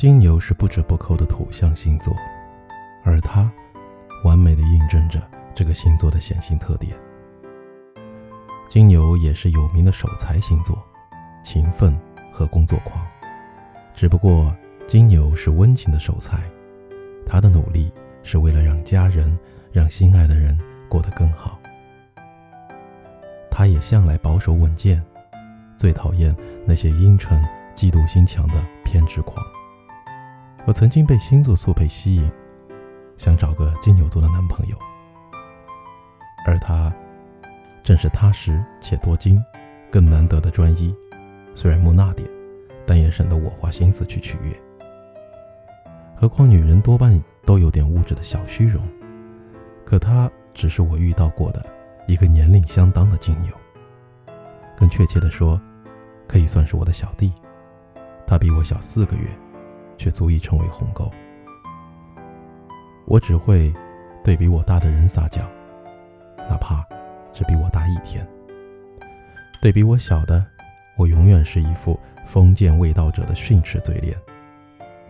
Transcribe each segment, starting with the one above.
金牛是不折不扣的土象星座，而它完美的印证着这个星座的显性特点。金牛也是有名的守财星座，勤奋和工作狂。只不过金牛是温情的守财，他的努力是为了让家人、让心爱的人过得更好。他也向来保守稳健，最讨厌那些阴沉、嫉妒心强的偏执狂。我曾经被星座速配吸引，想找个金牛座的男朋友，而他正是踏实且多金，更难得的专一。虽然木讷点，但也省得我花心思去取悦。何况女人多半都有点物质的小虚荣，可他只是我遇到过的。一个年龄相当的金牛，更确切的说，可以算是我的小弟。他比我小四个月，却足以成为鸿沟。我只会对比我大的人撒娇，哪怕只比我大一天；对比我小的，我永远是一副封建卫道者的训斥嘴脸，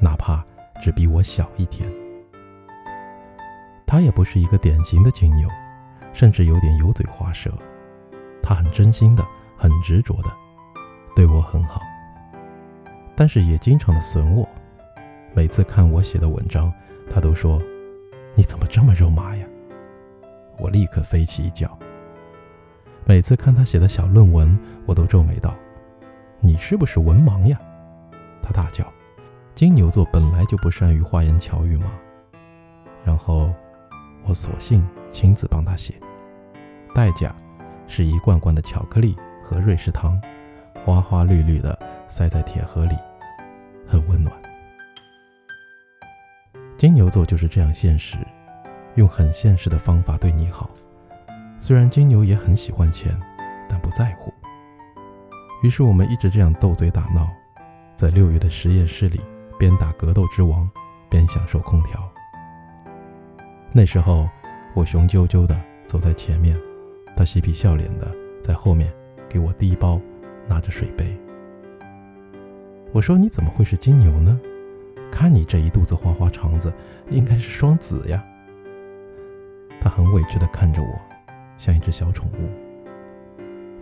哪怕只比我小一天。他也不是一个典型的金牛。甚至有点油嘴滑舌，他很真心的，很执着的，对我很好，但是也经常的损我。每次看我写的文章，他都说：“你怎么这么肉麻呀？”我立刻飞起一脚。每次看他写的小论文，我都皱眉道：“你是不是文盲呀？”他大叫：“金牛座本来就不善于花言巧语嘛。”然后。我索性亲自帮他写，代价是一罐罐的巧克力和瑞士糖，花花绿绿的塞在铁盒里，很温暖。金牛座就是这样现实，用很现实的方法对你好。虽然金牛也很喜欢钱，但不在乎。于是我们一直这样斗嘴打闹，在六月的实验室里边打格斗之王，边享受空调。那时候，我雄赳赳的走在前面，他嬉皮笑脸的在后面给我递包，拿着水杯。我说：“你怎么会是金牛呢？看你这一肚子花花肠子，应该是双子呀。”他很委屈的看着我，像一只小宠物。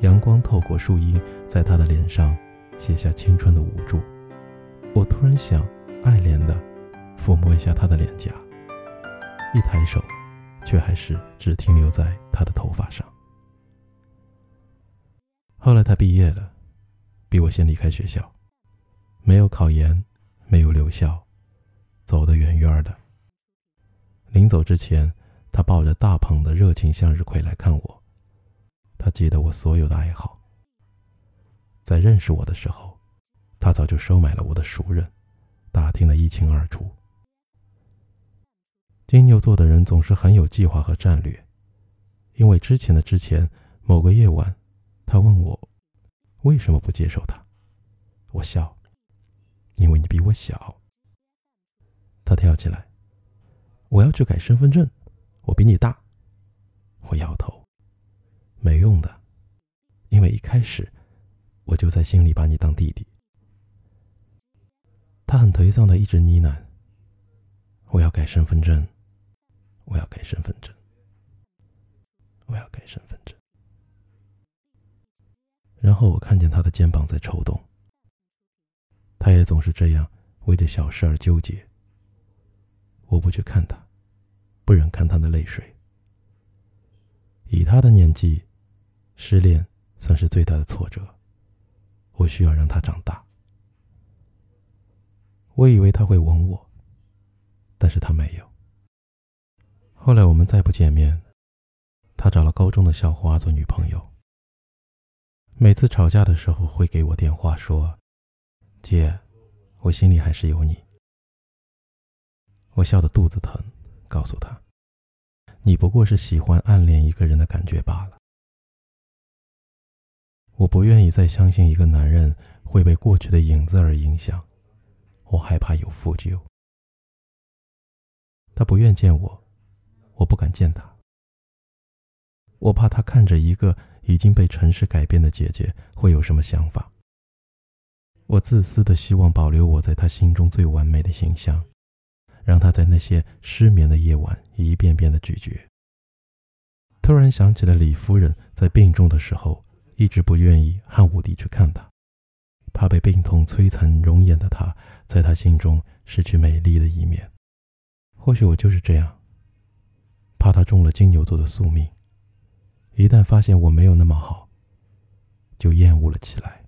阳光透过树荫，在他的脸上写下青春的无助。我突然想，爱怜的抚摸一下他的脸颊。一抬手，却还是只停留在他的头发上。后来他毕业了，比我先离开学校，没有考研，没有留校，走得远远的。临走之前，他抱着大捧的热情向日葵来看我。他记得我所有的爱好。在认识我的时候，他早就收买了我的熟人，打听得一清二楚。金牛座的人总是很有计划和战略，因为之前的之前某个夜晚，他问我为什么不接受他，我笑，因为你比我小。他跳起来，我要去改身份证，我比你大。我摇头，没用的，因为一开始我就在心里把你当弟弟。他很颓丧的一直呢喃，我要改身份证。我要改身份证。我要改身份证。然后我看见他的肩膀在抽动。也总是这样为着小事而纠结。我不去看他，不忍看他的泪水。以他的年纪，失恋算是最大的挫折。我需要让他长大。我以为他会吻我，但是他没有。后来我们再不见面，他找了高中的校花做女朋友。每次吵架的时候会给我电话说：“姐，我心里还是有你。”我笑得肚子疼，告诉他：“你不过是喜欢暗恋一个人的感觉罢了。”我不愿意再相信一个男人会被过去的影子而影响，我害怕有负疚。他不愿见我。我不敢见他，我怕他看着一个已经被城市改变的姐姐会有什么想法。我自私的希望保留我在他心中最完美的形象，让他在那些失眠的夜晚一遍遍的咀嚼。突然想起了李夫人在病重的时候，一直不愿意汉武帝去看她，怕被病痛摧残容颜的她，在他心中失去美丽的一面。或许我就是这样，怕他中了金牛座的宿命，一旦发现我没有那么好，就厌恶了起来。